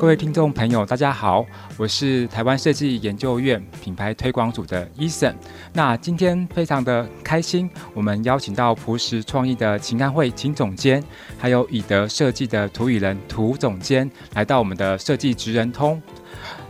各位听众朋友，大家好，我是台湾设计研究院品牌推广组的 Eason。那今天非常的开心，我们邀请到璞实创意的秦安慧秦总监，还有以德设计的涂以仁涂总监来到我们的设计职人通。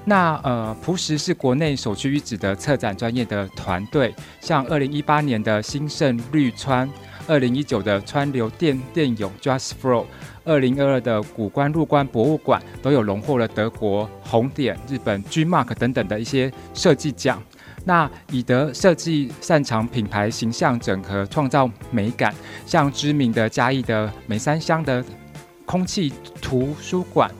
那呃，璞实是国内首屈一指的策展专业的团队，像二零一八年的新盛绿川，二零一九的川流电电泳 Just Flow。二零二二的古关入关博物馆都有荣获了德国红点、日本 G Mark 等等的一些设计奖。那以德设计擅长品牌形象整合，创造美感，像知名的嘉义的梅山乡的空气图书馆，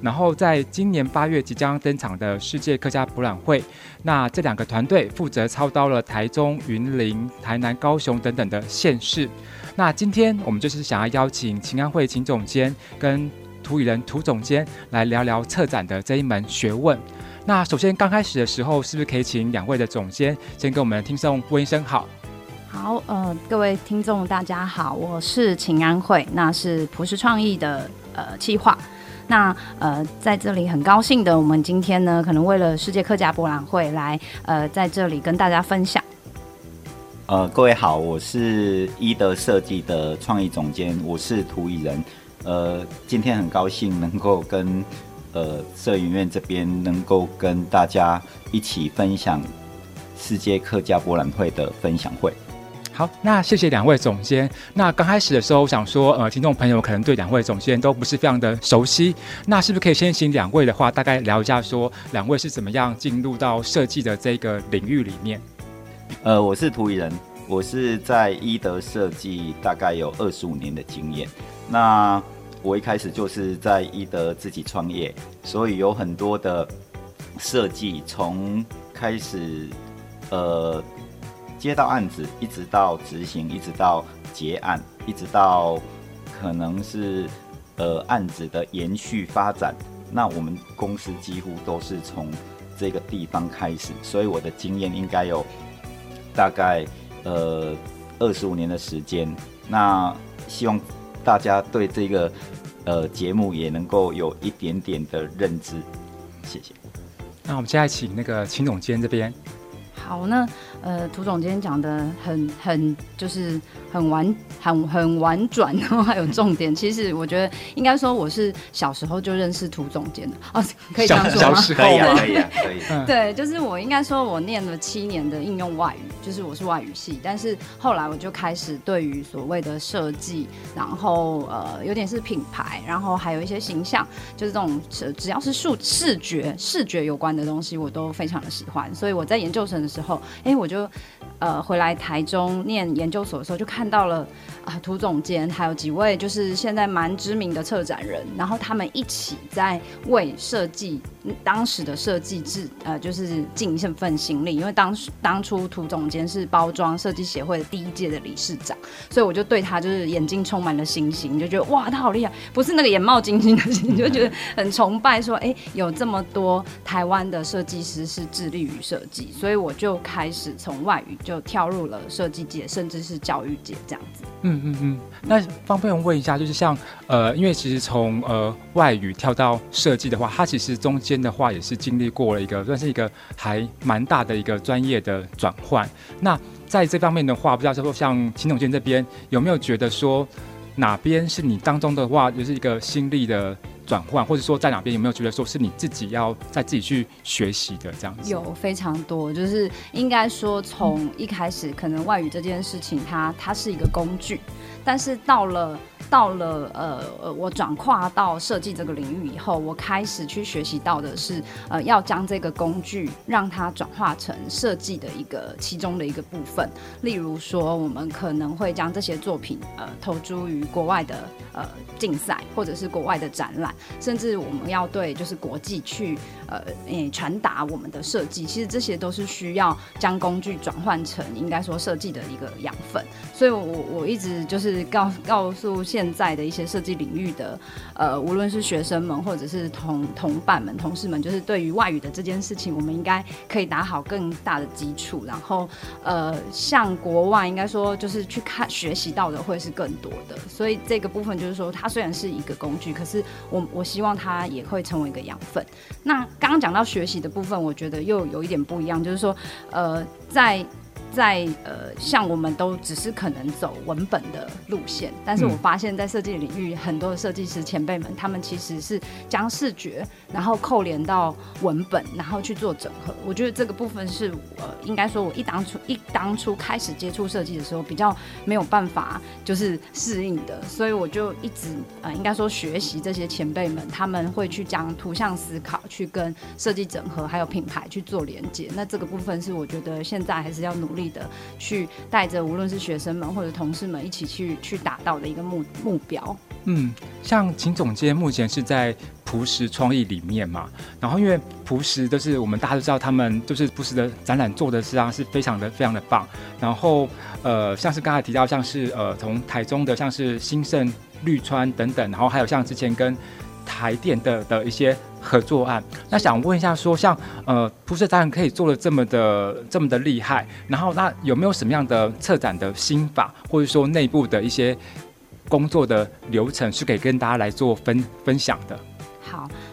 然后在今年八月即将登场的世界客家博览会，那这两个团队负责操刀了台中、云林、台南、高雄等等的县市。那今天我们就是想要邀请秦安慧秦总监跟涂以仁涂总监来聊聊策展的这一门学问。那首先刚开始的时候，是不是可以请两位的总监先跟我们听众问一声好？好，呃，各位听众大家好，我是秦安慧，那是璞实创意的呃企划。那呃在这里很高兴的，我们今天呢可能为了世界客家博览会来呃在这里跟大家分享。呃，各位好，我是一德设计的创意总监，我是涂以仁。呃，今天很高兴能够跟呃摄影院这边能够跟大家一起分享世界客家博览会的分享会。好，那谢谢两位总监。那刚开始的时候，我想说，呃，听众朋友可能对两位总监都不是非常的熟悉，那是不是可以先请两位的话，大概聊一下，说两位是怎么样进入到设计的这个领域里面？呃，我是涂以仁，我是在一德设计大概有二十五年的经验。那我一开始就是在一德自己创业，所以有很多的设计，从开始呃接到案子，一直到执行，一直到结案，一直到可能是呃案子的延续发展。那我们公司几乎都是从这个地方开始，所以我的经验应该有。大概呃二十五年的时间，那希望大家对这个呃节目也能够有一点点的认知，谢谢。那我们现在请那个秦总监这边。好，那呃，涂总监讲的很很就是很婉很很婉转，然后还有重点。其实我觉得应该说我是小时候就认识涂总监的 哦，可以这样说吗？可以啊，可以啊，可以。对，就是我应该说我念了七年的应用外语，就是我是外语系，但是后来我就开始对于所谓的设计，然后呃有点是品牌，然后还有一些形象，就是这种只要是视视觉视觉有关的东西，我都非常的喜欢。所以我在研究生的时候。哎，我就呃回来台中念研究所的时候，就看到了啊涂总监还有几位就是现在蛮知名的策展人，然后他们一起在为设计当时的设计制呃就是尽一份心力，因为当当初涂总监是包装设计协会的第一届的理事长，所以我就对他就是眼睛充满了信心，就觉得哇他好厉害，不是那个眼冒金星的星，就觉得很崇拜，说哎有这么多台湾的设计师是致力于设计，所以我。就开始从外语就跳入了设计界，甚至是教育界这样子。嗯嗯嗯。那方便问一下，就是像呃，因为其实从呃外语跳到设计的话，它其实中间的话也是经历过了一个算是一个还蛮大的一个专业的转换。那在这方面的话，不知道说像秦总监这边有没有觉得说哪边是你当中的话，就是一个心力的。转换，或者说在哪边有没有觉得说是你自己要再自己去学习的这样子？有非常多，就是应该说从一开始，可能外语这件事情它，它它是一个工具，但是到了到了呃呃，我转跨到设计这个领域以后，我开始去学习到的是呃，要将这个工具让它转化成设计的一个其中的一个部分。例如说，我们可能会将这些作品呃投诸于国外的呃竞赛或者是国外的展览，甚至我们要对就是国际去呃诶传达我们的设计，其实这些都是需要将工具转换成应该说设计的一个养分。所以我我一直就是告告诉现现在的一些设计领域的呃无论是学生们或者是同同伴们、同事们，就是对于外语的这件事情，我们应该可以打好更大的基础，然后呃向国外应该说就是去看学习到的会是更多的。所以这个部分就是说，它虽然是一个工具，可是我我希望它也会成为一个养分。那刚刚讲到学习的部分，我觉得又有一点不一样，就是说呃在。在呃，像我们都只是可能走文本的路线，但是我发现，在设计领域，很多的设计师前辈们，他们其实是将视觉，然后扣连到文本，然后去做整合。我觉得这个部分是呃，应该说，我一当初 一当初开始接触设计的时候，比较没有办法就是适应的，所以我就一直呃，应该说学习这些前辈们，他们会去将图像思考去跟设计整合，还有品牌去做连接。那这个部分是我觉得现在还是要努力。力的去带着无论是学生们或者同事们一起去去达到的一个目目标。嗯，像秦总监目前是在朴实创意里面嘛，然后因为朴实就是我们大家都知道，他们就是朴实的展览做的实际上是非常的非常的棒。然后呃，像是刚才提到，像是呃从台中的像是兴盛绿川等等，然后还有像之前跟台电的的一些。合作案，那想问一下说，像呃，铺设展览可以做的这么的这么的厉害，然后那有没有什么样的策展的心法，或者说内部的一些工作的流程，是可以跟大家来做分分享的？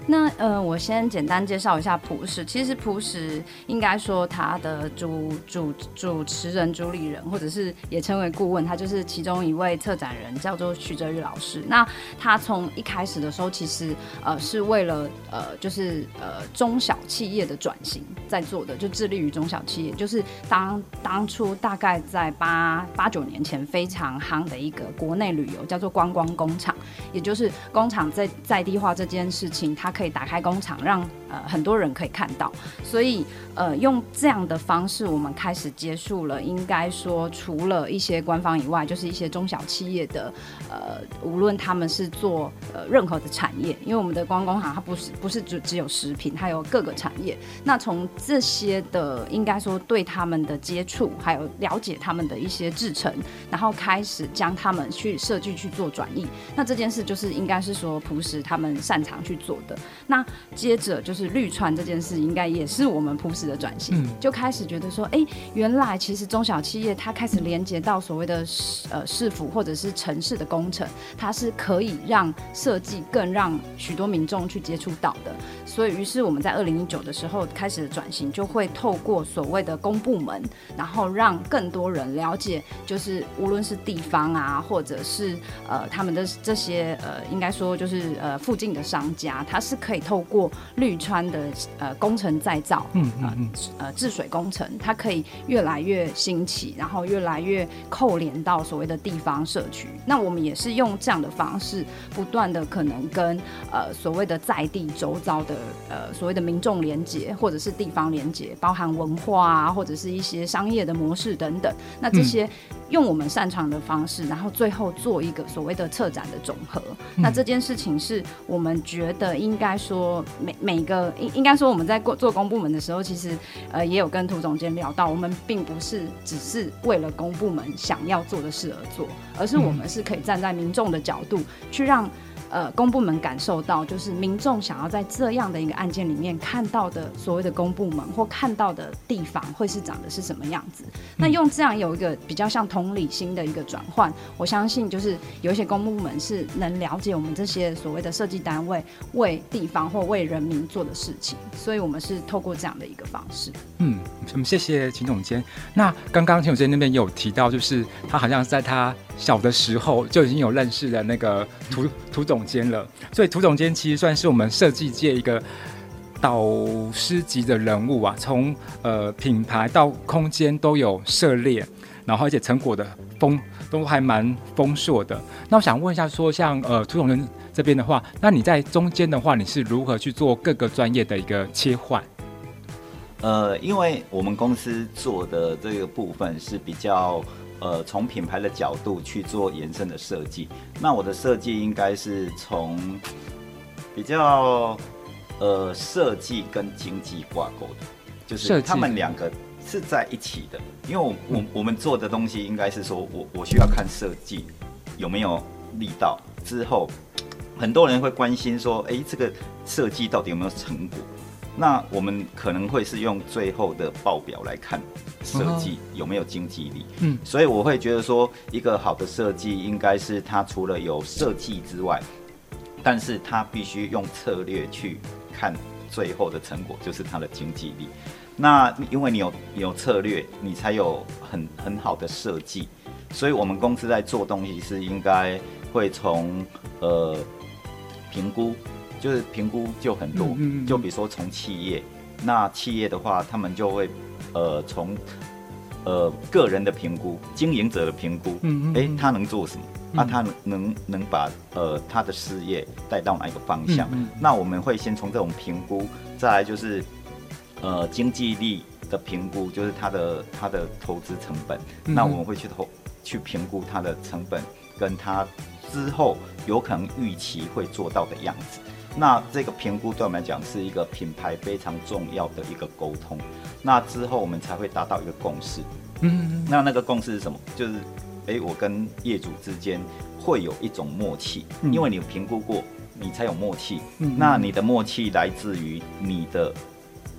那呃，我先简单介绍一下朴实。其实朴实应该说他的主主主持人、主理人，或者是也称为顾问，他就是其中一位策展人，叫做徐哲宇老师。那他从一开始的时候，其实呃是为了呃就是呃中小企业的转型在做的，就致力于中小企业。就是当当初大概在八八九年前非常夯的一个国内旅游，叫做观光工厂，也就是工厂在在地化这件事情，他。可以打开工厂，让呃很多人可以看到。所以呃用这样的方式，我们开始接触了。应该说，除了一些官方以外，就是一些中小企业的呃，无论他们是做呃任何的产业，因为我们的观光工厂它不是不是只只有食品，它有各个产业。那从这些的应该说对他们的接触，还有了解他们的一些制成，然后开始将他们去设计去做转译。那这件事就是应该是说朴实他们擅长去做的。那接着就是绿川这件事，应该也是我们朴实的转型，嗯，就开始觉得说，哎、欸，原来其实中小企业它开始连接到所谓的呃市府或者是城市的工程，它是可以让设计更让许多民众去接触到的。所以，于是我们在二零一九的时候开始的转型，就会透过所谓的公部门，然后让更多人了解，就是无论是地方啊，或者是呃他们的这些呃，应该说就是呃附近的商家，它是可以透过绿川的呃工程再造，嗯嗯呃治水工程，它可以越来越兴起，然后越来越扣连到所谓的地方社区。那我们也是用这样的方式，不断的可能跟呃所谓的在地周遭的。呃，所谓的民众连接，或者是地方连接，包含文化啊，或者是一些商业的模式等等。那这些用我们擅长的方式，然后最后做一个所谓的策展的总和。那这件事情是我们觉得应该说每每个应应该说我们在做公部门的时候，其实呃也有跟涂总监聊到，我们并不是只是为了公部门想要做的事而做，而是我们是可以站在民众的角度去让。呃，公部门感受到，就是民众想要在这样的一个案件里面看到的所谓的公部门或看到的地方，会是长的是什么样子？那用这样有一个比较像同理心的一个转换，我相信就是有一些公部门是能了解我们这些所谓的设计单位为地方或为人民做的事情，所以我们是透过这样的一个方式。嗯，我们谢谢秦总监。那刚刚秦总监那边有提到，就是他好像在他小的时候就已经有认识了那个涂涂总。监了，所以涂总监其实算是我们设计界一个导师级的人物啊，从呃品牌到空间都有涉猎，然后而且成果的丰都还蛮丰硕的。那我想问一下，说像呃涂总监这边的话，那你在中间的话，你是如何去做各个专业的一个切换？呃，因为我们公司做的这个部分是比较。呃从品牌的角度去做延伸的设计。那我的设计应该是从比较呃设计跟经济挂钩的，就是他们两个是在一起的。因为我我我们做的东西应该是说我我需要看设计有没有力道之后。很多人会关心说：“哎，这个设计到底有没有成果？”那我们可能会是用最后的报表来看设计有没有经济力。嗯，所以我会觉得说，一个好的设计应该是它除了有设计之外，但是它必须用策略去看最后的成果，就是它的经济力。那因为你有有策略，你才有很很好的设计。所以我们公司在做东西是应该会从呃。评估就是评估就很多，嗯嗯嗯，就比如说从企业，那企业的话，他们就会呃从呃个人的评估、经营者的评估，嗯，嗯，哎、欸，他能做什么？那、他能能能把呃他的事业带到哪一个方向？嗯嗯嗯，那我们会先从这种评估，再来就是呃经济力的评估，就是他的他的投资成本，那我们会去投去评估他的成本跟他。之后有可能预期会做到的样子，那这个评估对我们来讲是一个品牌非常重要的一个沟通。那之后我们才会达到一个共识。嗯，那那个共识是什么？就是，诶，我跟业主之间会有一种默契，因为你评估过，你才有默契。那你的默契来自于你的，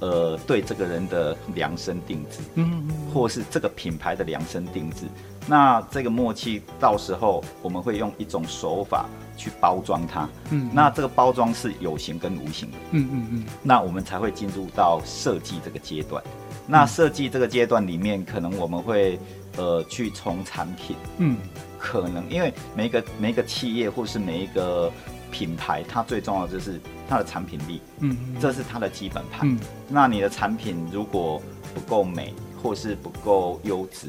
呃，对这个人的量身定制，嗯，或是这个品牌的量身定制。那这个默契，到时候我们会用一种手法去包装它。嗯，那这个包装是有形跟无形的。嗯嗯嗯。那我们才会进入到设计这个阶段。那设计这个阶段里面，可能我们会呃去从产品。嗯。可能因为每一个每一个企业或是每一个品牌，它最重要的就是它的产品力。嗯。这是它的基本盘。嗯。那你的产品如果不够美，或是不够优质，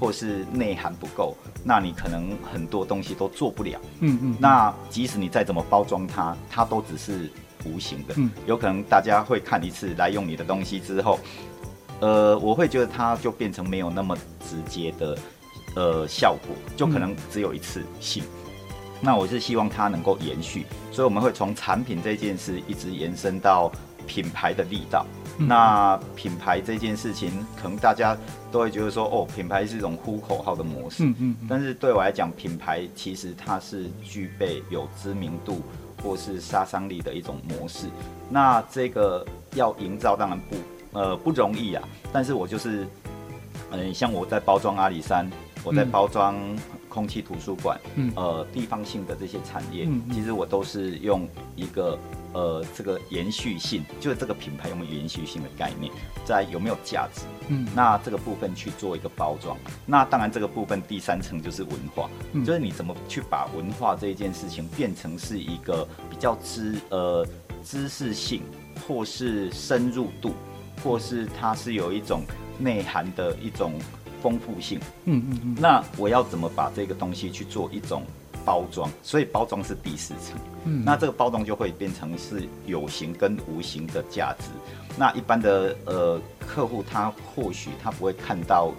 或是内涵不够，那你可能很多东西都做不了。嗯嗯。那即使你再怎么包装它，它都只是无形的。嗯。有可能大家会看一次来用你的东西之后，呃，我会觉得它就变成没有那么直接的呃效果，就可能只有一次性。那我是希望它能够延续，所以我们会从产品这件事一直延伸到品牌的力道。那品牌这件事情，可能大家都会觉得说，哦，品牌是一种呼口号的模式。嗯嗯。但是对我来讲，品牌其实它是具备有知名度或是杀伤力的一种模式。那这个要营造当然不呃不容易啊。但是我就是，嗯，像我在包装阿里山，我在包装空气图书馆，嗯，呃，地方性的这些产业，其实我都是用一个。呃，这个延续性就是这个品牌有没有延续性的概念，在有没有价值？嗯，那这个部分去做一个包装。那当然，这个部分第三层就是文化，嗯，就是你怎么去把文化这一件事情变成是一个比较知呃知识性，或是深入度，或是它是有一种内涵的一种丰富性。嗯嗯嗯。那我要怎么把这个东西去做一种？包装，所以包装是第四层。嗯，那这个包装就会变成是有形跟无形的价值。那一般的呃客户，他或许他不会看到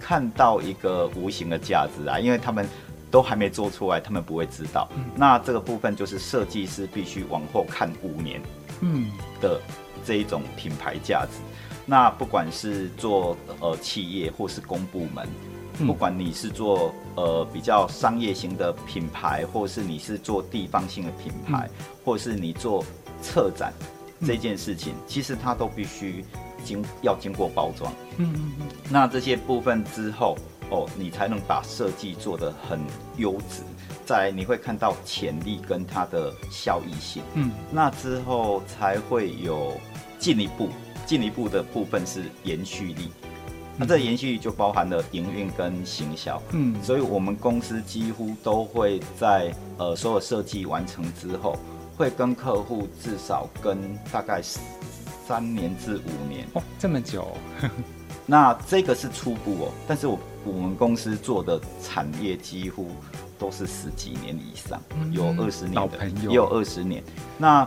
看到一个无形的价值啊，因为他们都还没做出来，他们不会知道。嗯，那这个部分就是设计师必须往后看五年，嗯的这一种品牌价值。那不管是做呃企业或是公部门。不管你是做呃比较商业型的品牌，或是你是做地方性的品牌，或是你做策展这件事情，其实它都必须经要经过包装。嗯嗯嗯。那这些部分之后，哦，你才能把设计做得很优质。再来，你会看到潜力跟它的效益性。嗯。那之后才会有进一步，进一步的部分是延续力。那这延续就包含了营运跟行销，嗯，所以我们公司几乎都会在呃所有设计完成之后，会跟客户至少跟大概三年至五年哦，这么久。那这个是初步哦，但是我我们公司做的产业几乎都是十几年以上，有二十年的，也有二十年。那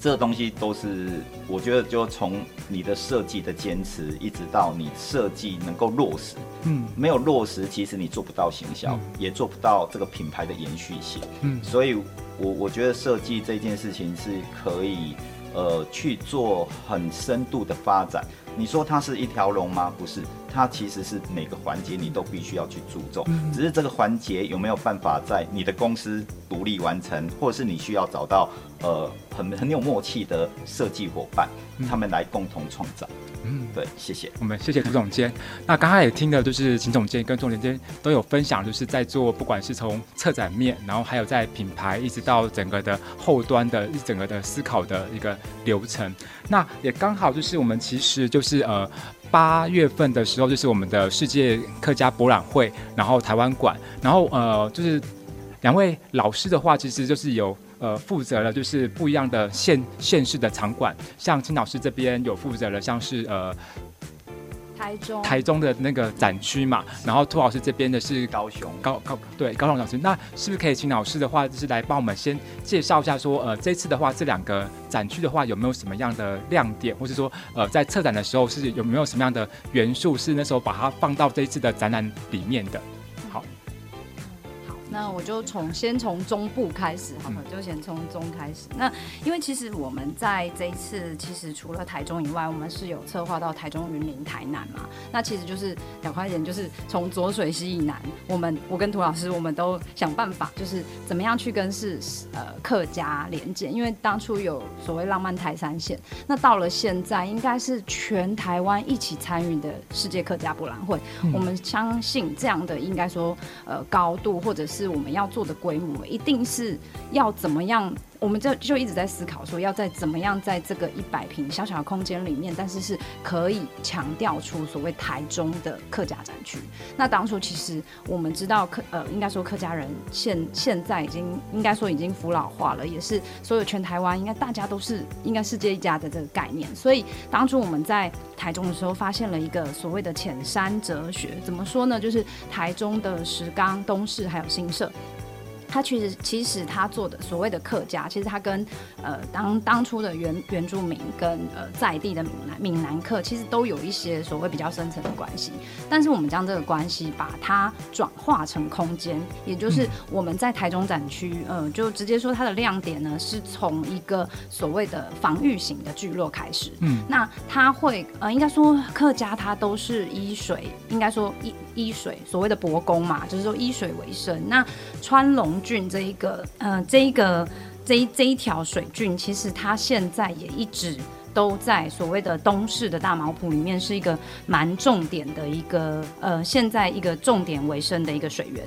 这个东西都是我觉得就从你的设计的坚持，一直到你设计能够落实。嗯，没有落实，其实你做不到行销，嗯、也做不到这个品牌的延续性。嗯，所以我我觉得设计这件事情是可以。呃，去做很深度的发展。你说它是一条龙吗？不是，它其实是每个环节你都必须要去注重。只是这个环节有没有办法在你的公司独立完成，或者是你需要找到呃很很有默契的设计伙伴，他们来共同创造。嗯，对，谢谢。我们谢谢涂总监。那刚刚也听了，就是秦总监跟钟总监都有分享，就是在做，不管是从策展面，然后还有在品牌，一直到整个的后端的一整个的思考的一个流程。那也刚好就是我们其实就是呃八月份的时候，就是我们的世界客家博览会，然后台湾馆，然后呃就是两位老师的话，其实就是有。呃，负责了就是不一样的县县市的场馆，像金老师这边有负责了，像是呃台中台中的那个展区嘛，然后涂老师这边的是高雄高高对高雄老师，那是不是可以请老师的话，就是来帮我们先介绍一下说，呃，这次的话这两个展区的话有没有什么样的亮点，或是说呃在策展的时候是有没有什么样的元素是那时候把它放到这一次的展览里面的？那我就从先从中部开始，好了，就先从中开始。那因为其实我们在这一次，其实除了台中以外，我们是有策划到台中、云林、台南嘛。那其实就是两块钱，就是从浊水溪以南，我们我跟涂老师，我们都想办法，就是怎么样去跟是呃客家连接。因为当初有所谓浪漫台三线，那到了现在，应该是全台湾一起参与的世界客家博览会。嗯、我们相信这样的应该说呃高度或者是。是我们要做的规模，一定是要怎么样？我们就就一直在思考，说要在怎么样在这个一百平小小的空间里面，但是是可以强调出所谓台中的客家展区。那当初其实我们知道客呃，应该说客家人现现在已经应该说已经扶老化了，也是所有全台湾应该大家都是应该世界一家的这个概念。所以当初我们在台中的时候，发现了一个所谓的浅山哲学，怎么说呢？就是台中的石冈、东势还有新社。他其实其实他做的所谓的客家，其实他跟呃当当初的原原住民跟呃在地的闽南闽南客，其实都有一些所谓比较深层的关系。但是我们将这个关系把它转化成空间，也就是我们在台中展区，呃，就直接说它的亮点呢，是从一个所谓的防御型的聚落开始。嗯，那它会呃，应该说客家它都是依水，应该说依依水，所谓的伯公嘛，就是说依水为生。那川龙。郡这一个，呃，这一个，这这一条水郡，其实它现在也一直都在所谓的东市的大毛埔里面，是一个蛮重点的一个，呃，现在一个重点为生的一个水源。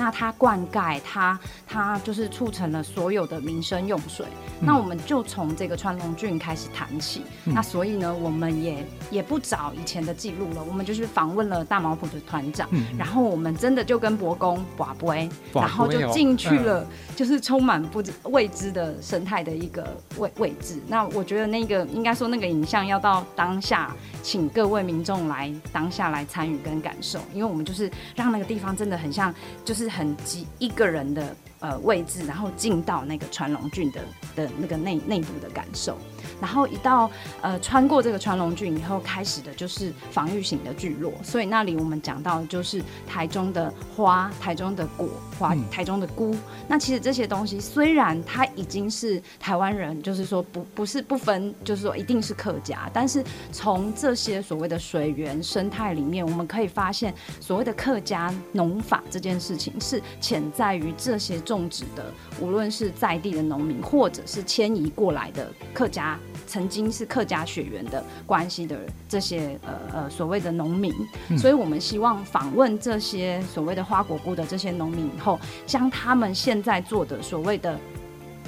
那它灌溉，它它就是促成了所有的民生用水。嗯、那我们就从这个川龙郡开始谈起。嗯、那所以呢，我们也也不找以前的记录了，我们就是访问了大毛埔的团长，嗯、然后我们真的就跟伯公寡杯，然后就进去了，就是充满不知未知的生态的一个位位置。那我觉得那个应该应该说那个影像要到当下，请各位民众来当下来参与跟感受，因为我们就是让那个地方真的很像，就是。很挤一个人的呃位置，然后进到那个传龙郡的的那个内内部的感受。然后一到呃穿过这个川龙郡以后，开始的就是防御型的聚落，所以那里我们讲到的就是台中的花、台中的果、花、台中的菇。嗯、那其实这些东西虽然它已经是台湾人，就是说不不是不分，就是说一定是客家，但是从这些所谓的水源生态里面，我们可以发现所谓的客家农法这件事情是潜在于这些种植的，无论是在地的农民，或者是迁移过来的客家。曾经是客家血缘的关系的这些呃呃所谓的农民，嗯、所以我们希望访问这些所谓的花果菇的这些农民以后，将他们现在做的所谓的。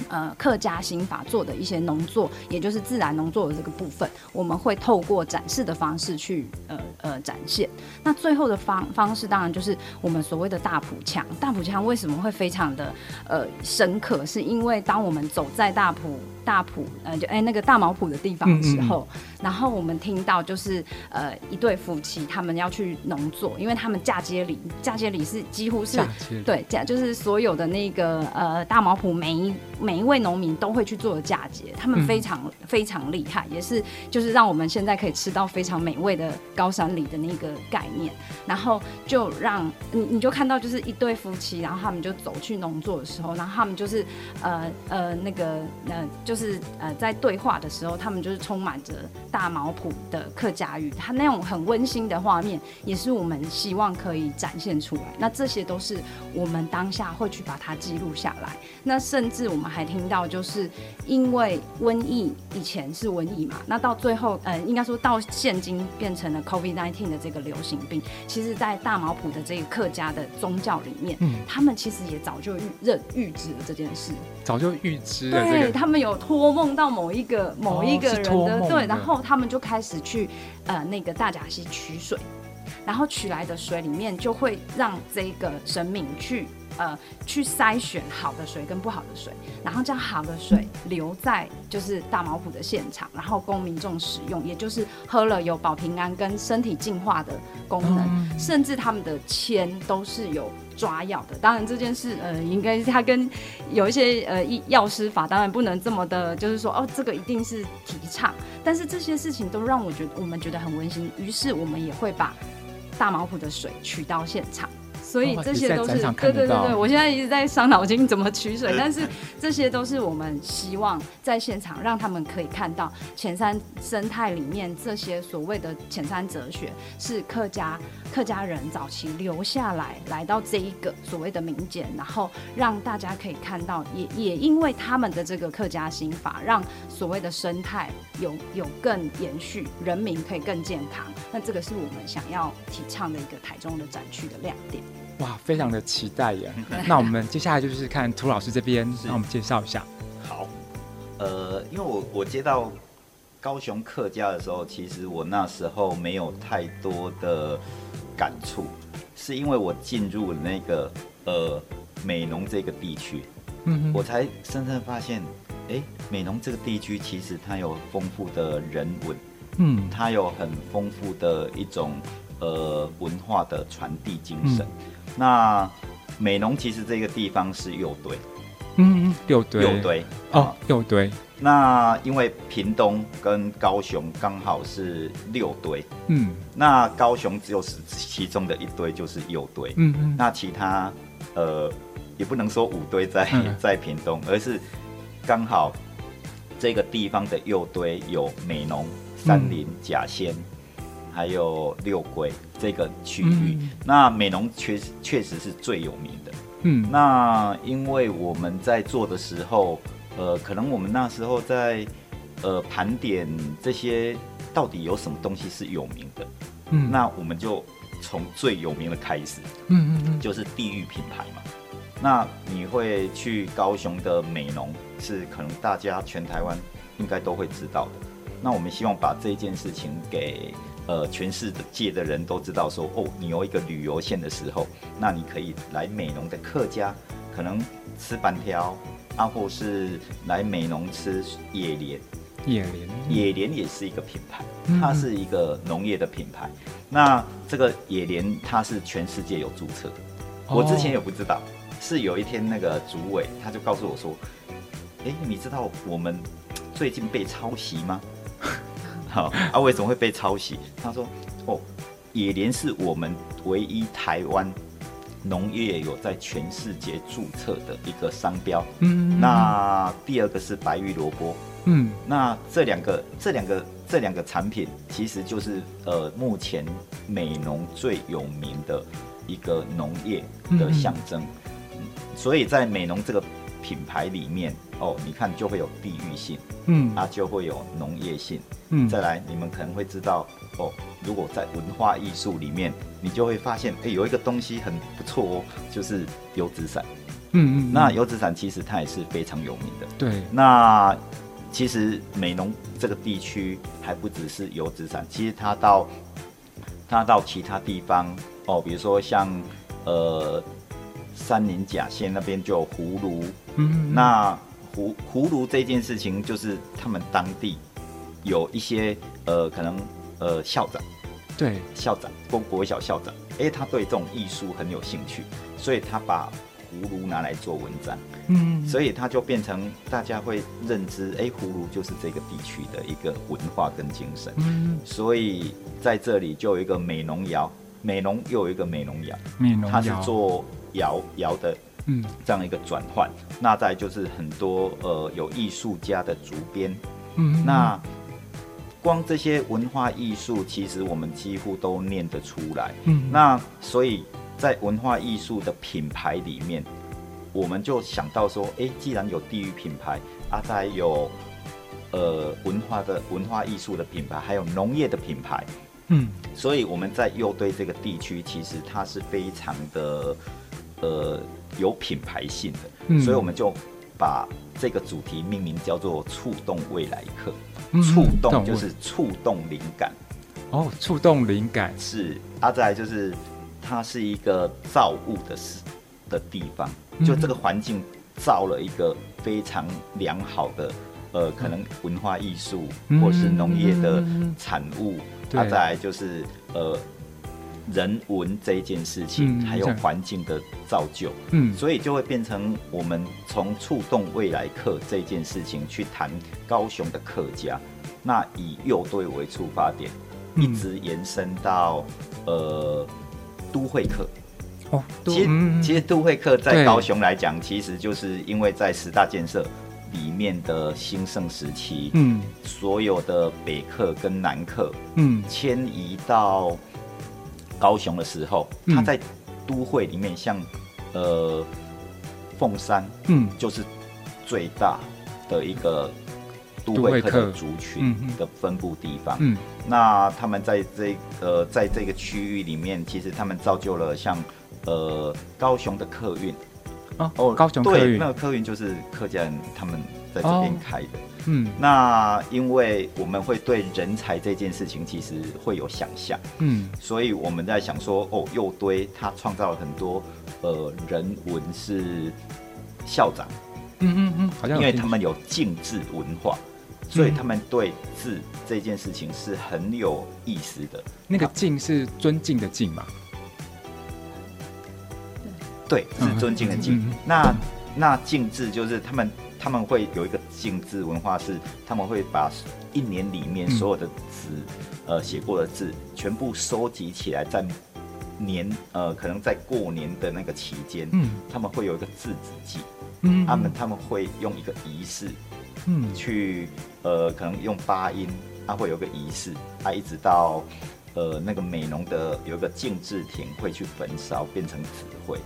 呃，客家刑法做的一些农作，也就是自然农作的这个部分，我们会透过展示的方式去呃呃展现。那最后的方方式，当然就是我们所谓的大埔腔。大埔腔为什么会非常的呃深刻？是因为当我们走在大埔大埔呃就哎、欸、那个大毛埔的地方的时候，嗯嗯。嗯然后我们听到就是呃一对夫妻他们要去农作，因为他们嫁接礼嫁接礼是几乎是对嫁就是所有的那个呃大毛埔每一每一位农民都会去做的嫁接，他们非常、嗯、非常厉害，也是就是让我们现在可以吃到非常美味的高山里的那个概念，然后就让你你就看到就是一对夫妻，然后他们就走去农作的时候，然后他们就是呃呃那个呃就是呃在对话的时候，他们就是充满着大毛埔的客家语，它那种很温馨的画面，也是我们希望可以展现出来。那这些都是我们当下会去把它记录下来。那甚至我们还听到，就是因为瘟疫以前是瘟疫嘛，那到最后呃应该说到现今变成了 COVID-19 的这个流行病，其实在大毛埔的这个客家的宗教里面，嗯，他们其实也早就预认预知了这件事。早就预知了、这个，对他们有托梦到某一个某一个人的，的对，然后他们就开始去呃那个大甲溪取水，然后取来的水里面就会让这个神明去。呃，去筛选好的水跟不好的水，然后将好的水留在就是大毛埔的现场，然后供民众使用，也就是喝了有保平安跟身体净化的功能，嗯、甚至他们的铅都是有抓药的。当然这件事，呃，应该是他跟有一些呃药师法，当然不能这么的，就是说哦，这个一定是提倡。但是这些事情都让我觉得我们觉得很温馨，于是我们也会把大毛埔的水取到现场。所以这些都是对对对对，我现在一直在伤脑筋怎么取水，但是这些都是我们希望在现场让他们可以看到浅山生态里面这些所谓的浅山哲学是客家客家人早期留下来来到这一个所谓的民间，然后让大家可以看到，也也因为他们的这个客家心法，让所谓的生态有有更延续，人民可以更健康。那这个是我们想要提倡的一个台中的展区的亮点。哇，非常的期待呀！那我们接下来就是看涂老师这边，让我们介绍一下。好，呃，因为我我接到高雄客家的时候，其实我那时候没有太多的感触，是因为我进入那个呃美浓这个地区，嗯，我才深深发现，哎、欸，美浓这个地区其实它有丰富的人文，嗯，它有很丰富的一种呃文化的传递精神。嗯。那美浓其实这个地方是右堆，嗯，右堆，右堆哦，右堆。那因为屏东跟高雄刚好是六堆，嗯，那高雄只有是其中的一堆就是右堆，嗯嗯，那其他呃也不能说五堆在在屏东，而是刚好这个地方的右堆有美浓、山林、甲仙。还有六龟这个区域，嗯、那美浓确实确实是最有名的。嗯，那因为我们在做的时候，呃，可能我们那时候在呃盘点这些到底有什么东西是有名的。嗯，那我们就从最有名的开始。嗯嗯嗯，就是地域品牌嘛。那你会去高雄的美浓，是可能大家全台湾应该都会知道的。那我们希望把这件事情给。呃，全世界的人都知道说，哦，你有一个旅游线的时候，那你可以来美浓的客家，可能吃板条啊，或是来美浓吃野莲。野莲，野莲也是一个品牌，它是一个农业的品牌。嗯、那这个野莲它是全世界有注册的，哦、我之前也不知道，是有一天那个主委他就告诉我说，哎，你知道我们最近被抄袭吗？好啊，为什么会被抄袭？他说：“哦，野莲是我们唯一台湾农业有在全世界注册的一个商标。嗯，那第二个是白玉萝卜。嗯，那这两个、这两个、这两个产品，其实就是呃，目前美农最有名的一个农业的象征。嗯，所以在美农这个。”品牌里面哦，你看就会有地域性，嗯，它就会有农业性，嗯，再来你们可能会知道哦，如果在文化艺术里面，你就会发现，哎，有一个东西很不错哦，就是油纸伞，嗯，嗯嗯，那油纸伞其实它也是非常有名的，对，那其实美浓这个地区还不只是油纸伞，其实它到它到其他地方哦，比如说像呃。三林甲线那边就有葫芦，嗯，那葫葫芦这件事情，就是他们当地有一些呃，可能呃校长，对。校长，国国小校长，哎，他对这种艺术很有兴趣，所以他把葫芦拿来做文章，嗯，所以他就变成大家会认知，哎，葫芦就是这个地区的一个文化跟精神，嗯，所以在这里就有一个美浓窑，美浓又有一个美浓窑，美浓窑，它是做窑窑的。嗯，这样一个转换，那再就是很多呃有艺术家的主编，嗯，那光这些文化艺术，其实我们几乎都念得出来，嗯，那所以在文化艺术的品牌里面，我们就想到说，哎，既然有地域品牌，啊，再有呃文化的文化艺术的品牌，还有农业的品牌，嗯，所以我们在右堆这个地区，其实它是非常的呃。有品牌性的，嗯，所以我们就把这个主题命名叫做“触动未来客”。触动就是触动灵感。哦，触动灵感是。啊，再来就是它是一个造物的的地方，就这个环境造了一个非常良好的呃，可能文化艺术或是农业的产物。啊，再来就是呃。人文这一件事情，嗯、还有环境的造就，嗯，所以就会变成我们从触动未来客这件事情去谈高雄的客家，那以右堆为出发点，嗯、一直延伸到呃都会客。哦，其实、嗯、其实都会客在高雄来讲，其实就是因为在十大建设里面的兴盛时期，嗯，所有的北客跟南客，嗯，迁移到。高雄的时候，他在都会里面像，像呃凤山，嗯，就是最大的一个都会客的族群的分布地方。嗯，那他们在这呃在这个区域里面，其实他们造就了像呃高雄的客运。哦，高雄客运，对，那个客运就是客家人他们在这边开的。嗯，那因为我们会对人才这件事情其实会有想象，嗯，所以我们在想说，哦，右堆他创造了很多呃人文是校长，嗯嗯嗯，好像因为他们有敬字文化，所以他们对字这件事情是很有意思的。那个敬是尊敬的敬嘛？对，是尊敬的敬。嗯、那那敬字就是他们。他们会有一个敬字文化，是他们会把一年里面所有的字，嗯、呃，写过的字全部收集起来，在年呃，可能在过年的那个期间，嗯，他们会有一个字子记，嗯，他们他们会用一个仪式，嗯，去呃，可能用八音，他会有个仪式，他一直到呃那个美浓的有一个敬字亭会去焚烧，变成纸灰。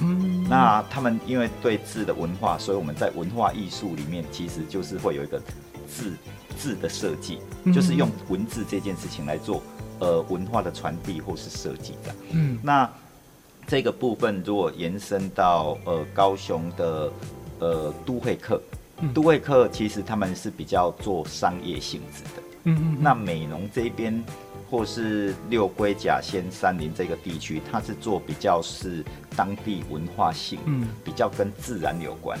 嗯，那他们因为对字的文化，所以我们在文化艺术里面其实就是会有一个字字的设计，嗯、就是用文字这件事情来做呃文化的传递或是设计的。嗯，那这个部分如果延伸到呃高雄的呃都会客，嗯、都会客其实他们是比较做商业性质的。嗯，嗯，嗯，那美容这边。或是六龟甲仙山林这个地区，它是做比较是当地文化性，嗯，比较跟自然有关。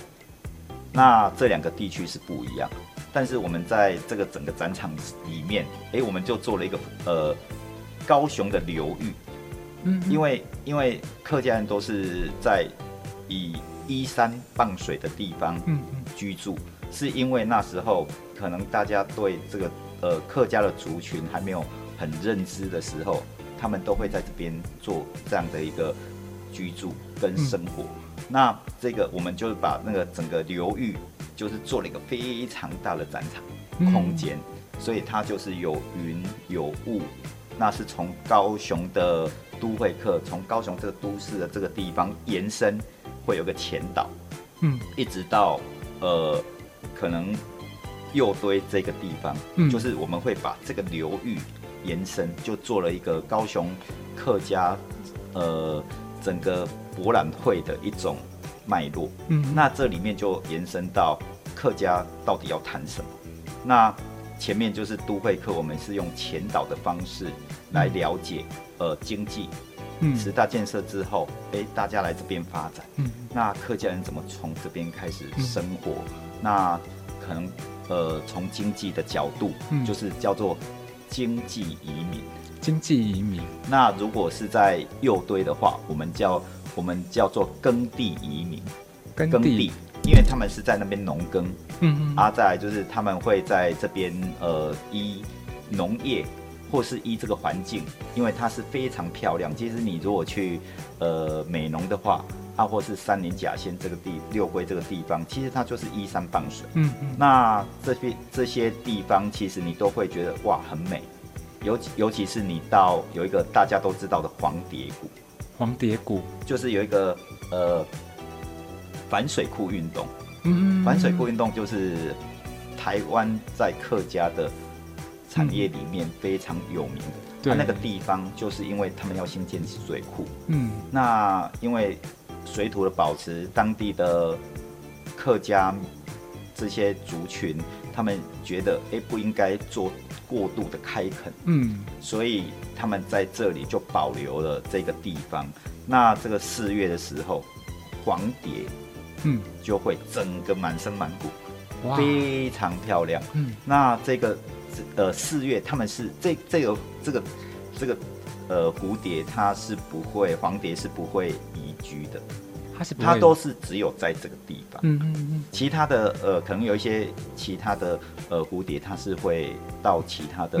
那这两个地区是不一样，但是我们在这个整个展场里面，哎、欸，我们就做了一个呃高雄的流域，嗯，因为因为客家人都是在以依山傍水的地方居住，是因为那时候可能大家对这个呃客家的族群还没有。很认知的时候，他们都会在这边做这样的一个居住跟生活。嗯、那这个我们就是把那个整个流域，就是做了一个非常大的展场空间，嗯、所以它就是有云有雾。那是从高雄的都会客，从高雄这个都市的这个地方延伸，会有个前岛，嗯，一直到呃可能右堆这个地方，嗯，就是我们会把这个流域。延伸就做了一个高雄客家，呃，整个博览会的一种脉络。嗯，那这里面就延伸到客家到底要谈什么？那前面就是都会客，我们是用前导的方式来了解，呃，经济、嗯，十大建设之后，哎、欸，大家来这边发展，嗯，那客家人怎么从这边开始生活？嗯、那可能呃，从经济的角度，嗯，就是叫做经济移民。经济移民。那如果是在右堆的话，我们叫我们叫做耕地移民。耕地，耕地，因为他们是在那边农耕，嗯嗯，啊，再来就是他们会在这边呃依农业或是依这个环境，因为它是非常漂亮。其实你如果去呃美农的话，啊，或是三林甲仙这个地六龟这个地方，其实它就是依山傍水，嗯嗯，那这些这些地方其实你都会觉得哇很美。尤其尤其是你到有一个大家都知道的黄蝶谷，黄蝶谷就是有一个呃反水库运动，嗯，反水库运动就是台湾在客家的产业里面非常有名的。对、嗯，那个地方就是因为他们要新建水库，嗯，那因为水土的保持，当地的客家这些族群，他们觉得哎、欸、不应该做。过度的开垦，嗯，所以他们在这里就保留了这个地方。那这个四月的时候，黄蝶，嗯，就会整个满身满谷，非常漂亮。嗯，那这个呃四月，他们是这这个这个这个呃蝴蝶，它是不会黄蝶是不会移居的。它是它都是只有在这个地方，嗯嗯嗯，其他的呃，可能有一些其他的呃蝴蝶，它是会到其他的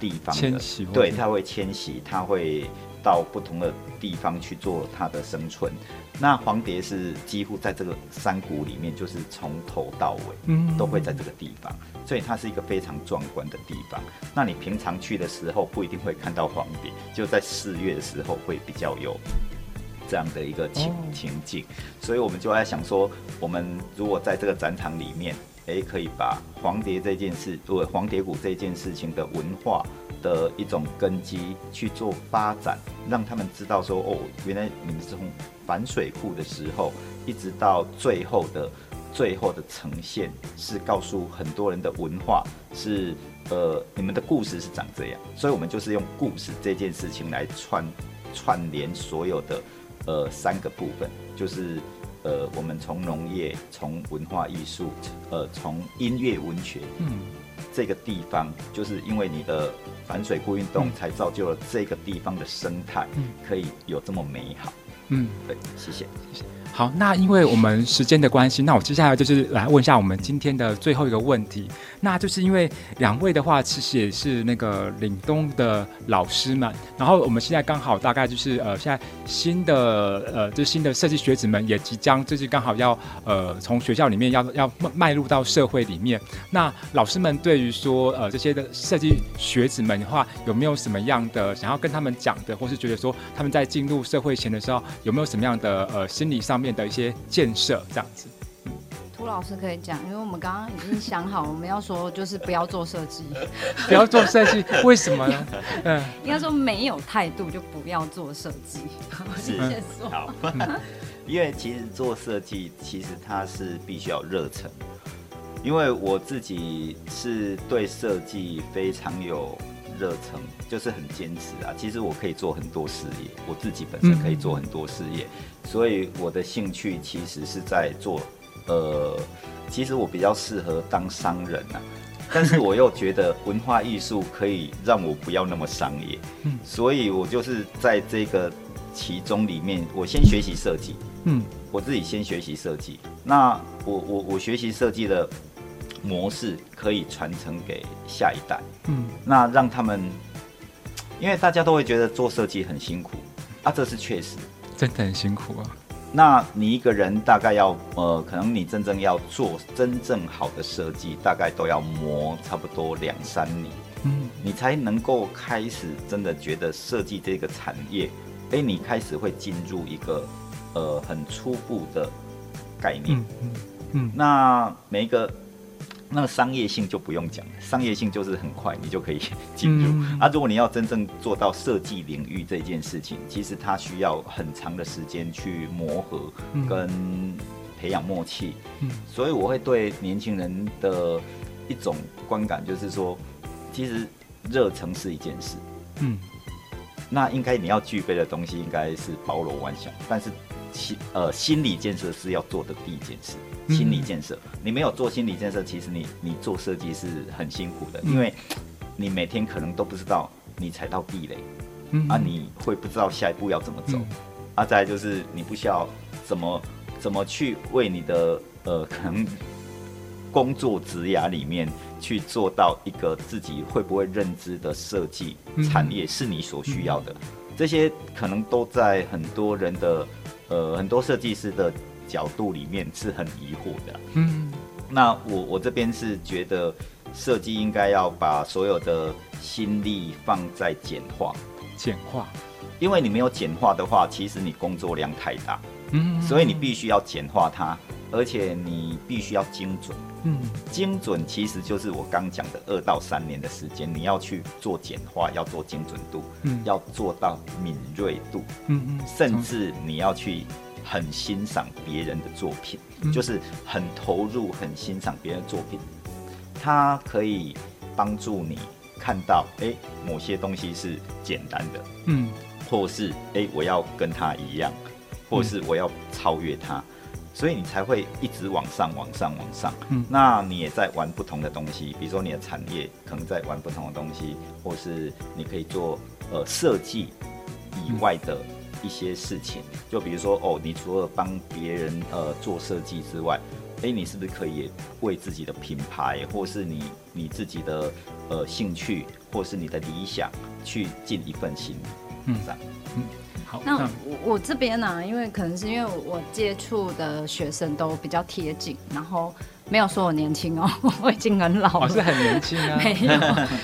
地方的，迁徙，对，它会迁徙，它会到不同的地方去做它的生存。那黄蝶是几乎在这个山谷里面，就是从头到尾，嗯，都会在这个地方，所以它是一个非常壮观的地方。那你平常去的时候不一定会看到黄蝶，就在四月的时候会比较有。这样的一个情情景，所以我们就在想说，我们如果在这个展场里面，诶，可以把黄蝶这件事，如果黄蝶谷这件事情的文化的一种根基去做发展，让他们知道说，哦，原来你们是从反水库的时候，一直到最后的最后的呈现，是告诉很多人的文化是，呃，你们的故事是长这样，所以我们就是用故事这件事情来串串联所有的。呃，三个部分就是，呃，我们从农业、从文化艺术、呃，从音乐文学，嗯，这个地方就是因为你的反水库运动，才造就了这个地方的生态，嗯，可以有这么美好，嗯，对，谢谢，谢谢。好，那因为我们时间的关系，那我接下来就是来问一下我们今天的最后一个问题，那就是因为两位的话，其实也是那个岭东的老师们，然后我们现在刚好大概就是呃，现在新的呃，就是新的设计学子们也即将就是刚好要呃，从学校里面要要迈入到社会里面，那老师们对于说呃这些的设计学子们的话，有没有什么样的想要跟他们讲的，或是觉得说他们在进入社会前的时候，有没有什么样的呃心理上面的一些建设这样子，涂老师可以讲，因为我们刚刚已经想好，我们要说就是不要做设计，不要做设计，为什么呢？嗯，应该说没有态度就不要做设计。是，先说好，因为其实做设计，其实它是必须要热忱。因为我自己是对设计非常有。热忱就是很坚持啊！其实我可以做很多事业，我自己本身可以做很多事业，嗯、所以我的兴趣其实是在做，呃，其实我比较适合当商人啊，但是我又觉得文化艺术可以让我不要那么商业，嗯，所以我就是在这个其中里面，我先学习设计，嗯，我自己先学习设计，那我我我学习设计的。模式可以传承给下一代，嗯，那让他们，因为大家都会觉得做设计很辛苦啊，这是确实，真的很辛苦啊。那你一个人大概要，呃，可能你真正要做真正好的设计，大概都要磨差不多两三年，嗯，你才能够开始真的觉得设计这个产业，哎，你开始会进入一个，呃，很初步的概念，嗯嗯，嗯，那每一个。那商业性就不用讲了，商业性就是很快你就可以进入。嗯、啊，如果你要真正做到设计领域这件事情，其实它需要很长的时间去磨合跟培养默契。嗯，所以我会对年轻人的一种观感就是说，其实热诚是一件事。嗯，那应该你要具备的东西应该是包罗万象，但是心呃心理建设是要做的第一件事。心理建设，你没有做心理建设，其实你你做设计是很辛苦的，因为你每天可能都不知道你踩到地雷，嗯，啊，你会不知道下一步要怎么走，啊，再来就是你不需要怎么怎么去为你的呃 可能工作职涯里面去做到一个自己会不会认知的设计产业是你所需要的，这些可能都在很多人的呃很多设计师的。角度里面是很疑惑的，嗯，那我我这边是觉得设计应该要把所有的心力放在简化，简化，因为你没有简化的话，其实你工作量太大，嗯，所以你必须要简化它，而且你必须要精准，嗯，精准其实就是我刚讲的二到三年的时间，你要去做简化，要做精准度，嗯，要做到敏锐度，嗯嗯，甚至你要去。很欣赏别人的作品，嗯，就是很投入，很欣赏别人的作品。它可以帮助你看到，哎、欸，某些东西是简单的，嗯，或是哎、欸，我要跟他一样，或是我要超越他，所以你才会一直往上，往上，往上。嗯，那你也在玩不同的东西，比如说你的产业可能在玩不同的东西，或是你可以做呃设计以外的。一些事情，就比如说哦，你除了帮别人呃做设计之外，哎、欸，你是不是可以为自己的品牌，或是你你自己的呃兴趣，或是你的理想，去尽一份心？嗯，这样。嗯，好。那我我这边呢、啊，因为可能是因为我接触的学生都比较贴近，然后。没有说我年轻哦，我已经很老了。我、哦、是很年轻啊。没有，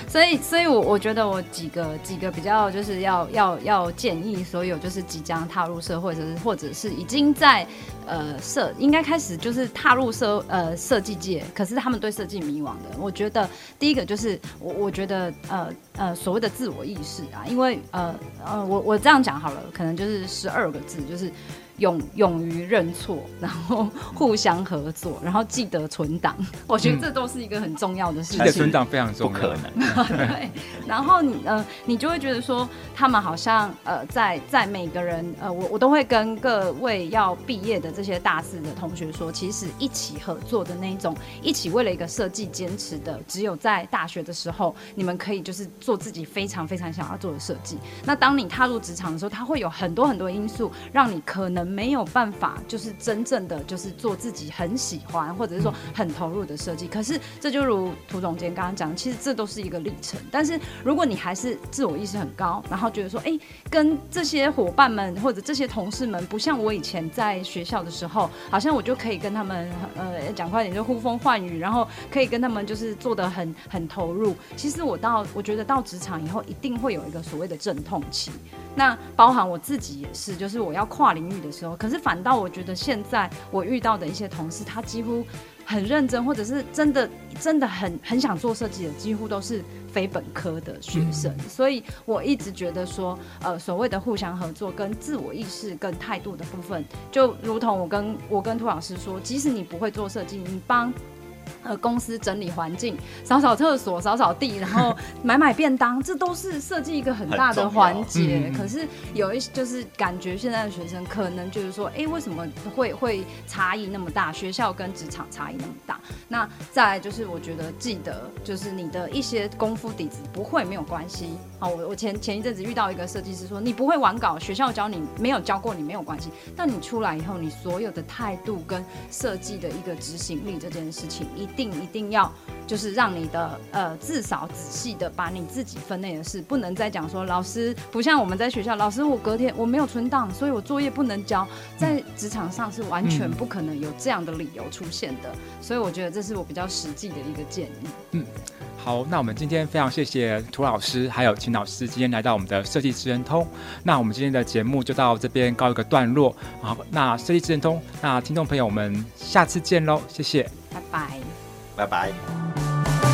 所以，所以我我觉得我几个几个比较就是要要要建议所有就是即将踏入社会，或者是或者是已经在呃设应该开始就是踏入设呃设计界，可是他们对设计迷惘的。我觉得第一个就是我我觉得呃呃所谓的自我意识啊，因为呃呃我我这样讲好了，可能就是十二个字，就是。勇勇于认错，然后互相合作，然后记得存档。我觉得这都是一个很重要的事情。记得存档非常重要。不可能。对。然后你呃，你就会觉得说，他们好像呃，在在每个人呃，我我都会跟各位要毕业的这些大四的同学说，其实一起合作的那一种，一起为了一个设计坚持的，只有在大学的时候，你们可以就是做自己非常非常想要做的设计。那当你踏入职场的时候，它会有很多很多因素，让你可能。没有办法，就是真正的就是做自己很喜欢，或者是说很投入的设计。可是这就如涂总监刚刚讲，其实这都是一个历程。但是如果你还是自我意识很高，然后觉得说，哎，跟这些伙伴们或者这些同事们不像我以前在学校的时候，好像我就可以跟他们呃讲快点就呼风唤雨，然后可以跟他们就是做得很很投入。其实我到我觉得到职场以后，一定会有一个所谓的阵痛期。那包含我自己也是，就是我要跨领域的时候，可是反倒我觉得现在我遇到的一些同事，他几乎很认真，或者是真的真的很很想做设计的，几乎都是非本科的学生。嗯。所以我一直觉得说，呃，所谓的互相合作跟自我意识跟态度的部分，就如同我跟我跟涂老师说，即使你不会做设计，你帮。呃，公司整理环境，扫扫厕所，扫扫地，然后 买买便当，这都是设计一个很大的环节。可是有一些就是感觉现在的学生可能就是说，哎、欸，为什么会会差异那么大？学校跟职场差异那么大？那再来就是我觉得记得就是你的一些功夫底子不会没有关系。好，我我前前一阵子遇到一个设计师说，你不会玩稿，学校教你没有教过你没有关系，但你出来以后，你所有的态度跟设计的一个执行力这件事情。一定一定要，就是让你的呃，至少仔细的把你自己分内的事，不能再讲说老师不像我们在学校，老师我隔天我没有存档，所以我作业不能交，在职场上是完全不可能有这样的理由出现的，所以我觉得这是我比较实际的一个建议。嗯，好，那我们今天非常谢谢涂老师还有秦老师今天来到我们的设计职人通，那我们今天的节目就到这边告一个段落。好，那设计职人通，那听众朋友我们下次见喽，谢谢。拜拜。拜拜。